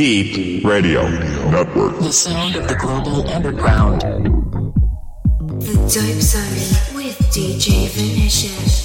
Deep Radio Network. The sound of the global underground. The Dope Zone with DJ Vinicious.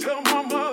tell mama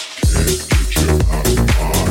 Take my heart.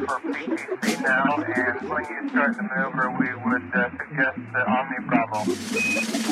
for making now, and when you start the maneuver, we would uh, suggest the Omni Bravo.